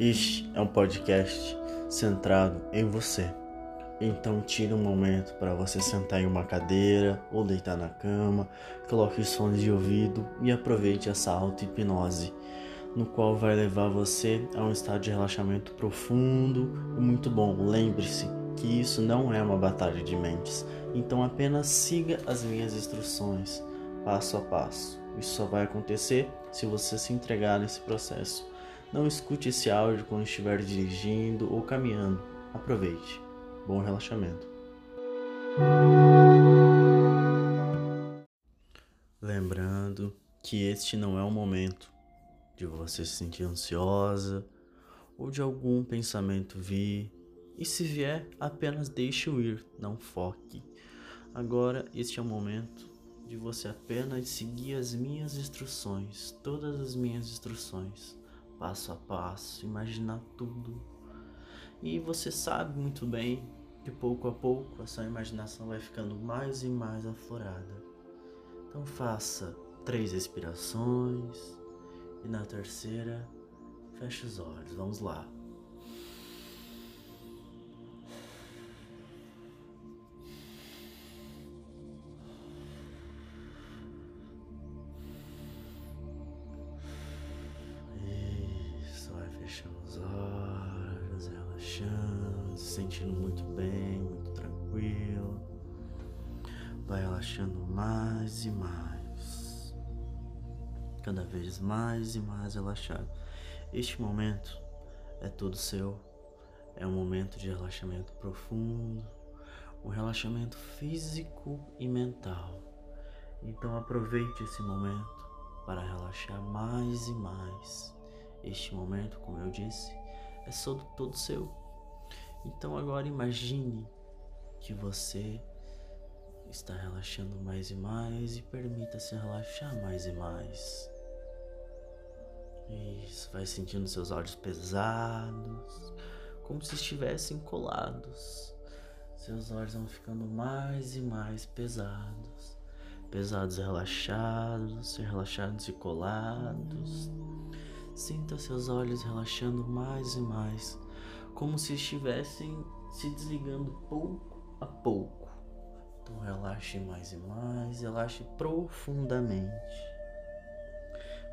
Este é um podcast centrado em você. Então tire um momento para você sentar em uma cadeira ou deitar na cama, coloque os fones de ouvido e aproveite essa auto-hipnose, no qual vai levar você a um estado de relaxamento profundo e muito bom. Lembre-se que isso não é uma batalha de mentes, então apenas siga as minhas instruções, passo a passo. Isso só vai acontecer se você se entregar nesse processo. Não escute esse áudio quando estiver dirigindo ou caminhando. Aproveite. Bom relaxamento. Lembrando que este não é o momento de você se sentir ansiosa ou de algum pensamento vir. E se vier, apenas deixe-o ir, não foque. Agora, este é o momento de você apenas seguir as minhas instruções, todas as minhas instruções, passo a passo, imaginar tudo. E você sabe muito bem que pouco a pouco a sua imaginação vai ficando mais e mais aflorada. Então faça três respirações e na terceira feche os olhos. Vamos lá. Mais e mais relaxado. Este momento é todo seu. É um momento de relaxamento profundo, um relaxamento físico e mental. Então aproveite esse momento para relaxar mais e mais. Este momento, como eu disse, é todo, todo seu. Então agora imagine que você está relaxando mais e mais e permita-se relaxar mais e mais. Isso, vai sentindo seus olhos pesados, como se estivessem colados. Seus olhos vão ficando mais e mais pesados. Pesados e relaxados, relaxados e colados. Sinta seus olhos relaxando mais e mais como se estivessem se desligando pouco a pouco. Então relaxe mais e mais, relaxe profundamente.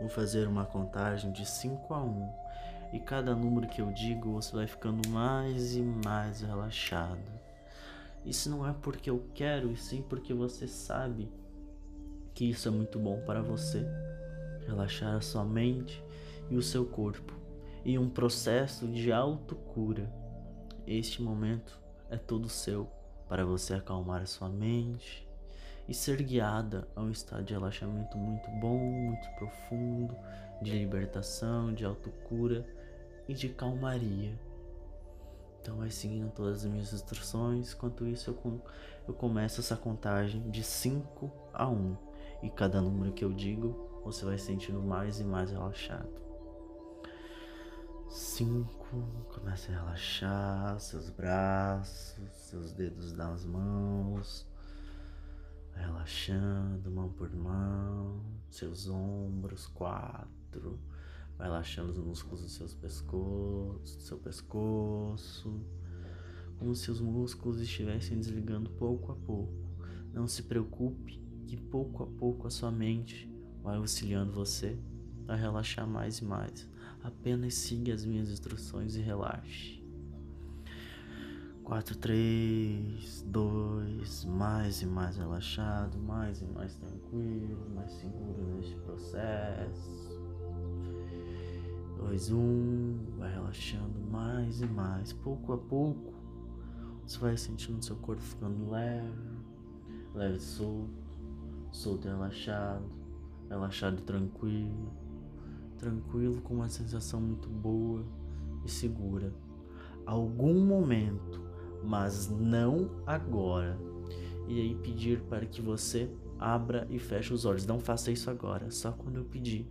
Vou fazer uma contagem de 5 a 1 um, e cada número que eu digo você vai ficando mais e mais relaxado. Isso não é porque eu quero, e sim porque você sabe que isso é muito bom para você. Relaxar a sua mente e o seu corpo e um processo de autocura. Este momento é todo seu para você acalmar a sua mente e ser guiada a um estado de relaxamento muito bom, muito profundo, de libertação, de autocura e de calmaria. Então vai seguindo todas as minhas instruções. Enquanto isso, eu, eu começo essa contagem de 5 a 1. Um, e cada número que eu digo, você vai sentindo mais e mais relaxado. Cinco, comece a relaxar seus braços, seus dedos das mãos, relaxando mão por mão, seus ombros, quatro, vai relaxando os músculos do seus pescoço, do seu pescoço, como se os músculos estivessem desligando pouco a pouco. Não se preocupe que pouco a pouco a sua mente vai auxiliando você a relaxar mais e mais. Apenas siga as minhas instruções e relaxe. 4, 3, 2, mais e mais relaxado, mais e mais tranquilo, mais seguro neste processo. 2, 1, vai relaxando mais e mais, pouco a pouco. Você vai sentindo seu corpo ficando leve, leve e solto, solto e relaxado, relaxado e tranquilo tranquilo com uma sensação muito boa e segura. Algum momento, mas não agora. E aí pedir para que você abra e feche os olhos. Não faça isso agora, só quando eu pedir.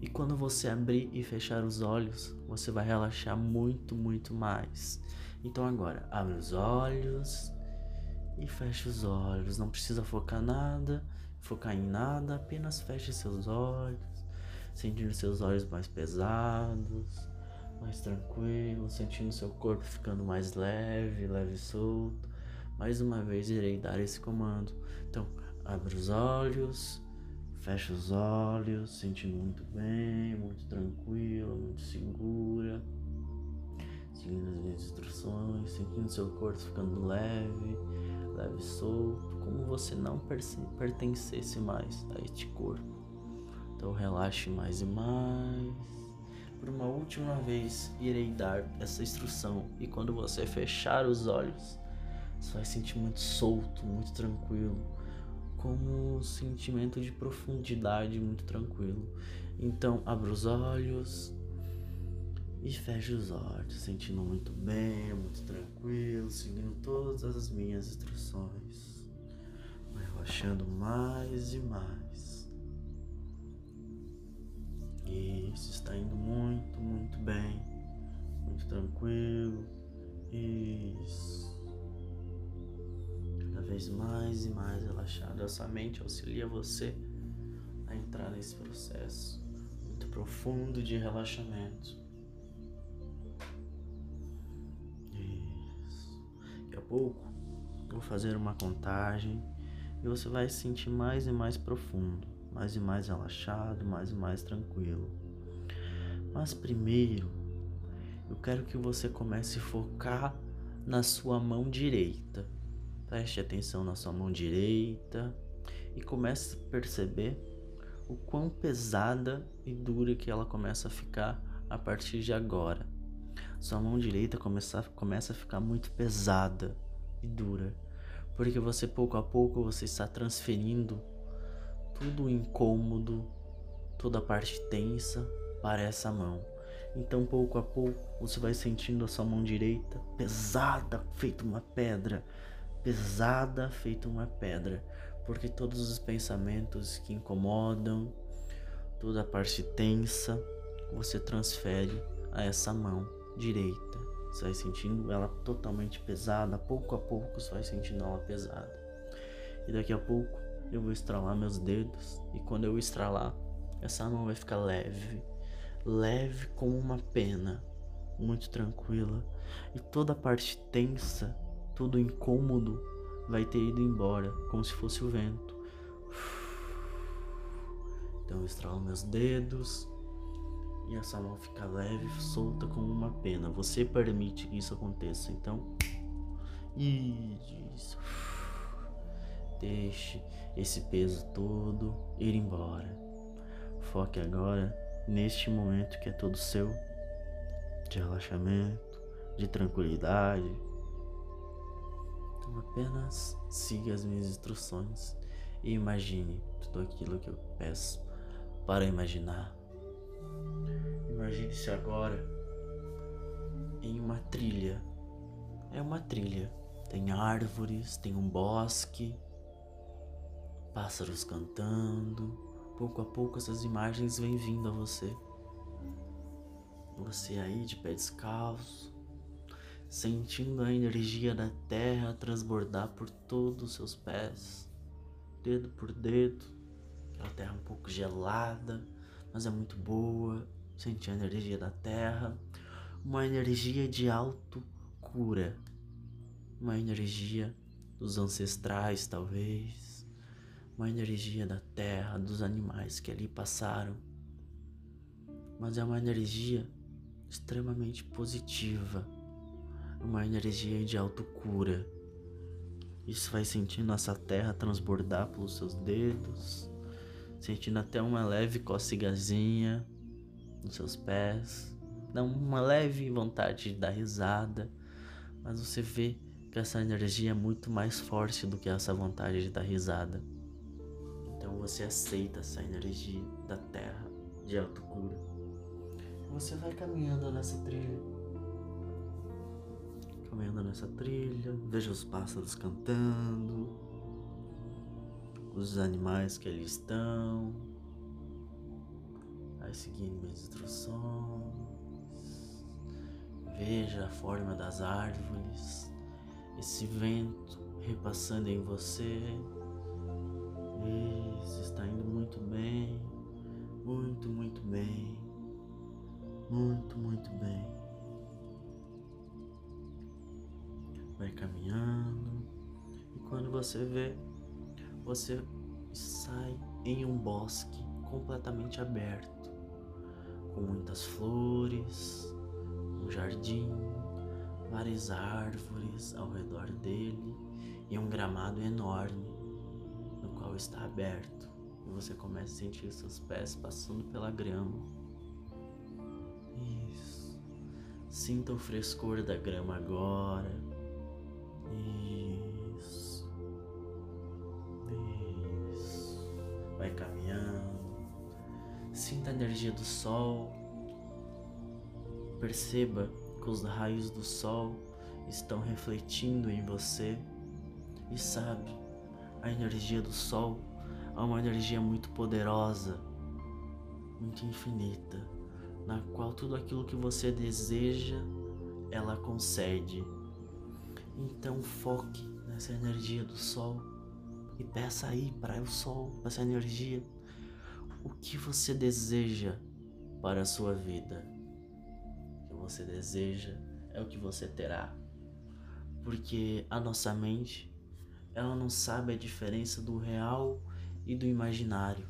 E quando você abrir e fechar os olhos, você vai relaxar muito, muito mais. Então agora, abre os olhos e feche os olhos. Não precisa focar nada, focar em nada, apenas feche seus olhos sentindo seus olhos mais pesados, mais tranquilo, sentindo seu corpo ficando mais leve, leve e solto. Mais uma vez irei dar esse comando. Então, abre os olhos, fecha os olhos, sentindo muito bem, muito tranquila, muito segura. Seguindo as minhas instruções, sentindo seu corpo ficando leve, leve e solto, como você não pertencesse mais a este corpo. Então relaxe mais e mais. Por uma última vez, irei dar essa instrução. E quando você fechar os olhos, você vai sentir muito solto, muito tranquilo. Como um sentimento de profundidade muito tranquilo. Então, abra os olhos e feche os olhos, sentindo muito bem, muito tranquilo, seguindo todas as minhas instruções. Vai relaxando mais e mais. Isso está indo muito, tranquilo. Isso. Cada vez mais e mais relaxado. Essa mente auxilia você a entrar nesse processo muito profundo de relaxamento. Isso. Daqui a pouco vou fazer uma contagem e você vai se sentir mais e mais profundo mais e mais relaxado, mais e mais tranquilo. Mas primeiro, eu quero que você comece a focar na sua mão direita. Preste atenção na sua mão direita e comece a perceber o quão pesada e dura que ela começa a ficar a partir de agora. Sua mão direita começa, começa a ficar muito pesada e dura, porque você pouco a pouco você está transferindo tudo incômodo, toda a parte tensa para essa mão. Então, pouco a pouco, você vai sentindo a sua mão direita pesada, feito uma pedra, pesada, feito uma pedra, porque todos os pensamentos que incomodam, toda a parte tensa, você transfere a essa mão direita. Você vai sentindo ela totalmente pesada, pouco a pouco você vai sentindo ela pesada. E daqui a pouco eu vou estralar meus dedos e quando eu estralar, essa mão vai ficar leve, leve como uma pena, muito tranquila e toda a parte tensa, todo incômodo vai ter ido embora, como se fosse o vento. Então eu estralo meus dedos e essa mão fica leve, solta como uma pena. Você permite que isso aconteça, então. Isso. Deixe esse peso todo ir embora. Foque agora neste momento que é todo seu de relaxamento, de tranquilidade. Então apenas siga as minhas instruções e imagine tudo aquilo que eu peço para imaginar. Imagine-se agora em uma trilha. É uma trilha. Tem árvores, tem um bosque, pássaros cantando. Pouco a pouco essas imagens vêm vindo a você. Você aí de pé descalço, sentindo a energia da terra transbordar por todos os seus pés, dedo por dedo. Aquela terra um pouco gelada, mas é muito boa. Sentir a energia da terra, uma energia de auto-cura, uma energia dos ancestrais, talvez uma energia da terra, dos animais que ali passaram, mas é uma energia extremamente positiva, uma energia de autocura. Isso vai sentindo essa terra transbordar pelos seus dedos, sentindo até uma leve cocegazinha nos seus pés, dá uma leve vontade de dar risada, mas você vê que essa energia é muito mais forte do que essa vontade de dar risada. Então você aceita essa energia da terra de autocura. Você vai caminhando nessa trilha. Caminhando nessa trilha, veja os pássaros cantando, os animais que ali estão. Vai seguindo minhas instruções. Veja a forma das árvores, esse vento repassando em você. Isso, está indo muito bem. Muito, muito bem. Muito, muito bem. Vai caminhando. E quando você vê, você sai em um bosque completamente aberto, com muitas flores, um jardim, várias árvores ao redor dele e um gramado enorme está aberto. E você começa a sentir seus pés passando pela grama. Isso. Sinta o frescor da grama agora. Isso. Isso. Vai caminhando. Sinta a energia do sol. Perceba que os raios do sol estão refletindo em você. E sabe, a energia do sol é uma energia muito poderosa, muito infinita, na qual tudo aquilo que você deseja, ela concede. Então foque nessa energia do sol e peça aí para o sol, essa energia, o que você deseja para a sua vida. O que você deseja é o que você terá. Porque a nossa mente, ela não sabe a diferença do real e do imaginário.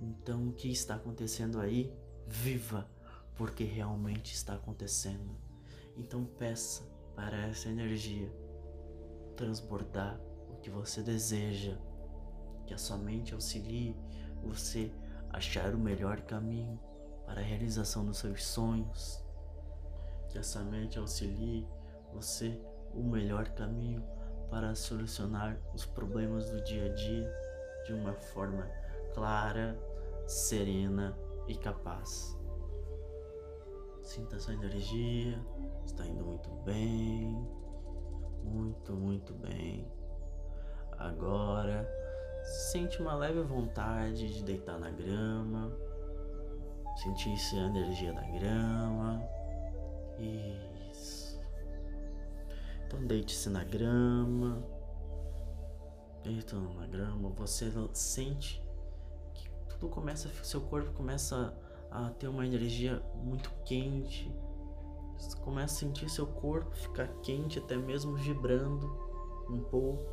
Então, o que está acontecendo aí, viva, porque realmente está acontecendo. Então, peça para essa energia transbordar o que você deseja, que a sua mente auxilie você a achar o melhor caminho para a realização dos seus sonhos, que a sua mente auxilie você o melhor caminho para solucionar os problemas do dia a dia de uma forma clara, serena e capaz. Sinta sua energia, está indo muito bem, muito, muito bem. Agora, sente uma leve vontade de deitar na grama, sentir a energia da grama. Isso. Então, deite-se na grama deitando na grama, você sente que tudo começa, seu corpo começa a ter uma energia muito quente. Você começa a sentir seu corpo ficar quente, até mesmo vibrando um pouco,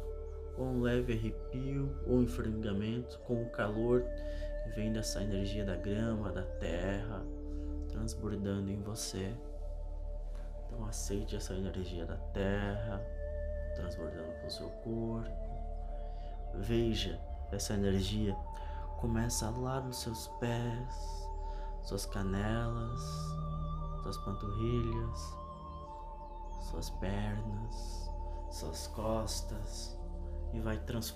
com um leve arrepio ou enformigamento, com o calor que vem dessa energia da grama, da terra, transbordando em você. Então aceite essa energia da terra, transbordando pelo seu corpo. Veja essa energia começa lá nos seus pés, suas canelas, suas panturrilhas, suas pernas, suas costas e vai trans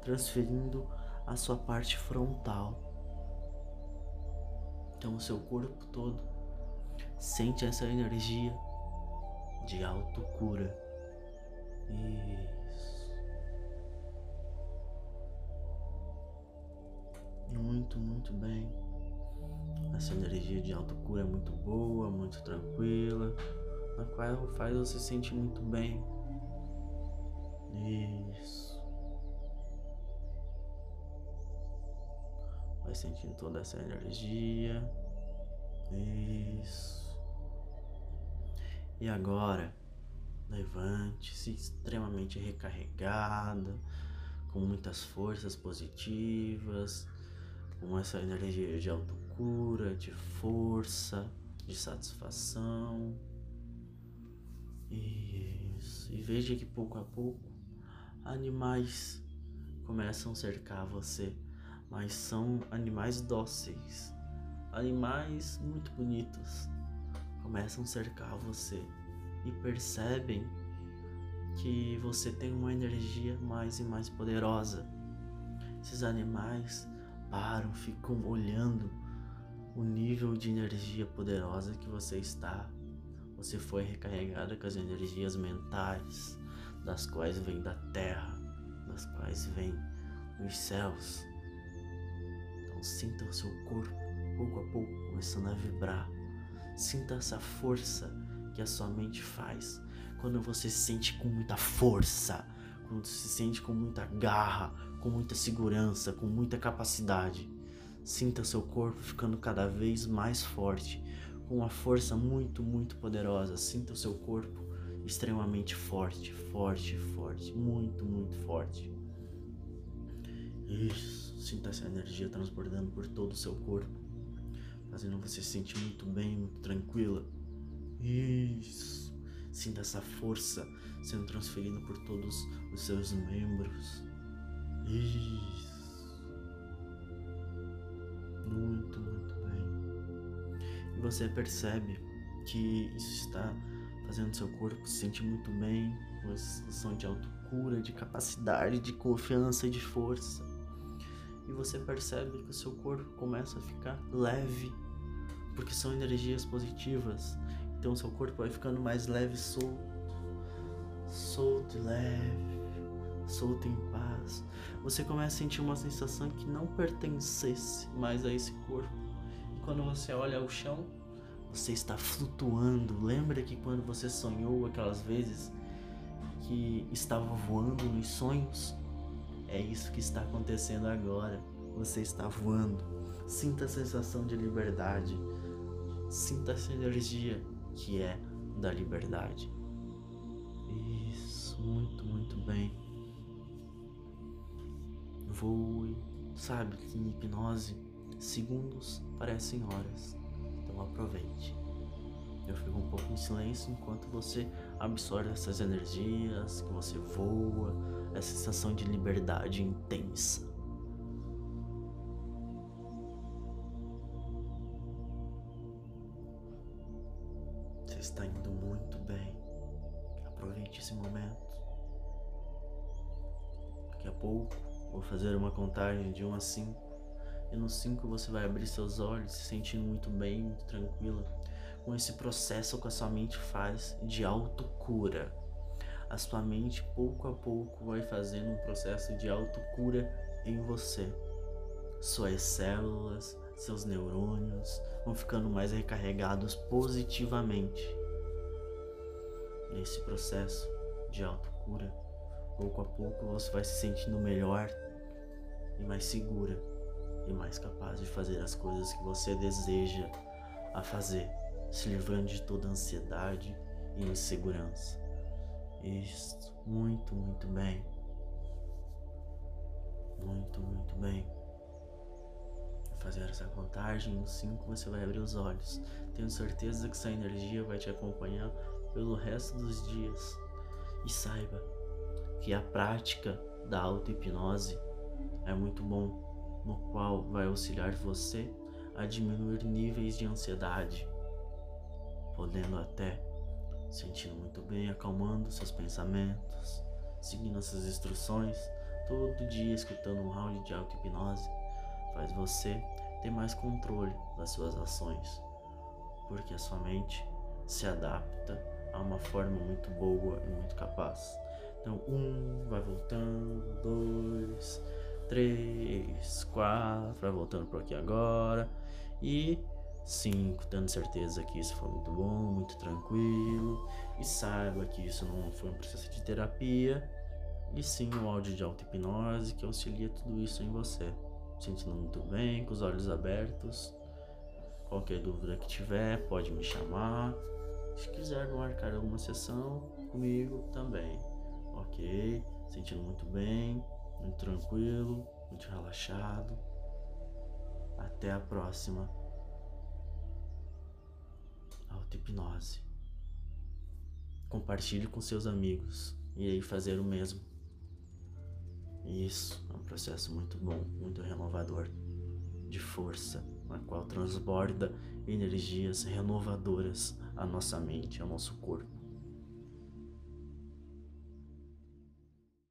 transferindo a sua parte frontal. Então o seu corpo todo sente essa energia de autocura. E muito, muito bem. Essa energia de autocura é muito boa, muito tranquila, na qual faz você sentir muito bem. Isso. Vai sentindo toda essa energia. Isso. E agora, levante-se extremamente recarregada, com muitas forças positivas, com essa energia de autocura, de força, de satisfação. Isso. E veja que pouco a pouco animais começam a cercar você, mas são animais dóceis, animais muito bonitos. Começam a cercar você e percebem que você tem uma energia mais e mais poderosa. Esses animais param, ficam olhando o nível de energia poderosa que você está. Você foi recarregada com as energias mentais, das quais vem da terra, das quais vem dos céus. Então sinta o seu corpo pouco a pouco começando a vibrar. Sinta essa força que a sua mente faz quando você se sente com muita força, quando se sente com muita garra, com muita segurança, com muita capacidade. Sinta seu corpo ficando cada vez mais forte, com uma força muito, muito poderosa. Sinta o seu corpo extremamente forte, forte, forte, muito, muito forte. Isso, sinta essa energia transbordando por todo o seu corpo, fazendo você se sentir muito bem, muito tranquila. Isso, sinta essa força sendo transferida por todos os seus membros. Isso, muito, muito bem. E você percebe que isso está fazendo seu corpo se sentir muito bem, uma sensação de autocura, de capacidade, de confiança de força. E você percebe que o seu corpo começa a ficar leve, porque são energias positivas. Então o seu corpo vai ficando mais leve solto, solto e leve, solto em paz. Você começa a sentir uma sensação que não pertencesse mais a esse corpo. E quando você olha ao chão, você está flutuando. Lembra que quando você sonhou aquelas vezes que estava voando nos sonhos? É isso que está acontecendo agora. Você está voando. Sinta a sensação de liberdade. Sinta essa energia que é da liberdade. Isso, muito, muito bem. Voe. Sabe que em hipnose, segundos parecem horas. Então aproveite. Eu fico um pouco em silêncio enquanto você absorve essas energias, que você voa, essa sensação de liberdade intensa. Fazer uma contagem de 1 a 5 e no 5 você vai abrir seus olhos, se sentindo muito bem, muito tranquila, com esse processo que a sua mente faz de autocura. A sua mente, pouco a pouco, vai fazendo um processo de autocura em você. Suas células, seus neurônios vão ficando mais recarregados positivamente. Nesse processo de autocura, pouco a pouco você vai se sentindo melhor e mais segura e mais capaz de fazer as coisas que você deseja a fazer, se livrando de toda ansiedade e insegurança. Isso, muito, muito bem. Muito, muito bem. Fazer essa contagem, no 5 você vai abrir os olhos. Tenho certeza que essa energia vai te acompanhar pelo resto dos dias. E saiba que a prática da auto-hipnose é muito bom no qual vai auxiliar você a diminuir níveis de ansiedade, podendo até sentindo muito bem, acalmando seus pensamentos, seguindo essas instruções, todo dia escutando um áudio de auto-hipnose, faz você ter mais controle das suas ações, porque a sua mente se adapta a uma forma muito boa e muito capaz. Então, um vai voltando, dois, três, quatro, vai voltando por aqui agora. E cinco, tendo certeza que isso foi muito bom, muito tranquilo. E saiba que isso não foi um processo de terapia, e sim um áudio de auto-hipnose que auxilia tudo isso em você. Sentindo muito bem, com os olhos abertos. Qualquer dúvida que tiver, pode me chamar. Se quiser marcar alguma sessão comigo também, ok? Sentindo muito bem muito tranquilo, muito relaxado. Até a próxima auto-hipnose. Compartilhe com seus amigos e aí fazer o mesmo. Isso é um processo muito bom, muito renovador, de força, na qual transborda energias renovadoras à nossa mente, ao nosso corpo.